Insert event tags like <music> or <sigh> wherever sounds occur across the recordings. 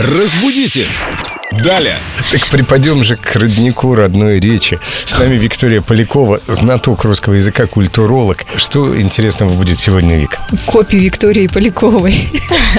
Разбудите! Далее! Так припадем же к роднику родной речи. С нами Виктория Полякова, знаток русского языка, культуролог. Что интересного будет сегодня, Вик? Копию Виктории Поляковой.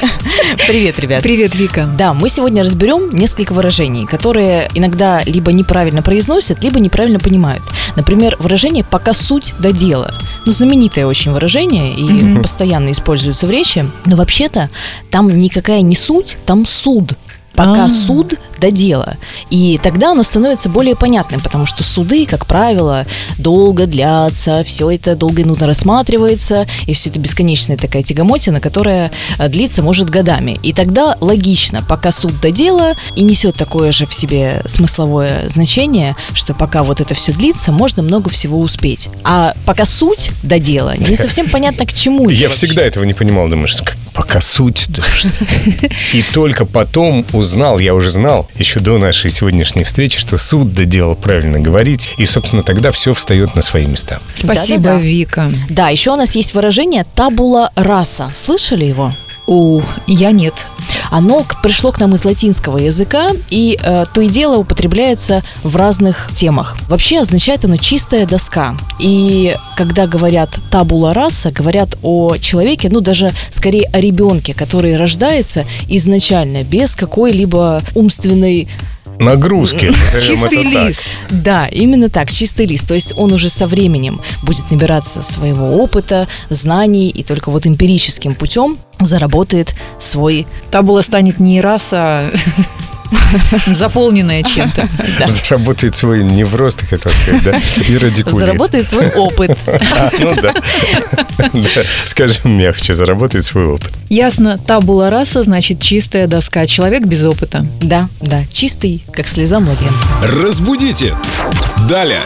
<laughs> Привет, ребят. Привет, Вика. Да, мы сегодня разберем несколько выражений, которые иногда либо неправильно произносят, либо неправильно понимают. Например, выражение «пока суть до дела». Ну, знаменитое очень выражение и Мгм. постоянно используется в речи. Но вообще-то там никакая не суть, там суд. Пока А. суд до дела. И тогда оно становится более понятным, потому что суды, как правило, долго длятся, все это долго и нудно рассматривается, и все это бесконечная такая тягомотина, которая э, длится, может, годами. И тогда логично, пока суд до дела и несет такое же в себе смысловое значение, что пока вот это все длится, можно много всего успеть. А пока суть до дела, не совсем понятно, к чему Я всегда этого не понимал, думаю, что пока суть. да, <laughs> И только потом узнал, я уже знал, еще до нашей сегодняшней встречи, что суд доделал правильно говорить, и, собственно, тогда все встает на свои места. Спасибо, Да-да-да. Вика. Да, еще у нас есть выражение «табула раса». Слышали его? О, я нет. Оно пришло к нам из латинского языка и э, то и дело употребляется в разных темах. Вообще означает оно чистая доска. И когда говорят табула раса, говорят о человеке, ну даже скорее о ребенке, который рождается изначально без какой-либо умственной Нагрузки, Чистый так. лист. да, именно так, чистый лист. То есть он уже со временем будет набираться своего опыта, знаний, и только вот эмпирическим путем заработает свой Табула станет не раз, а <laughs> <laughs> заполненная чем-то. <laughs> Заработает свой невроз, ты хотел сказать, да? И радикулит. заработает свой опыт. <laughs> А, ну да. Да, Скажем мягче, заработает свой опыт. Ясно, табула раса значит чистая доска, человек без опыта. Да, да, чистый, как слеза младенца. Разбудите! Далее!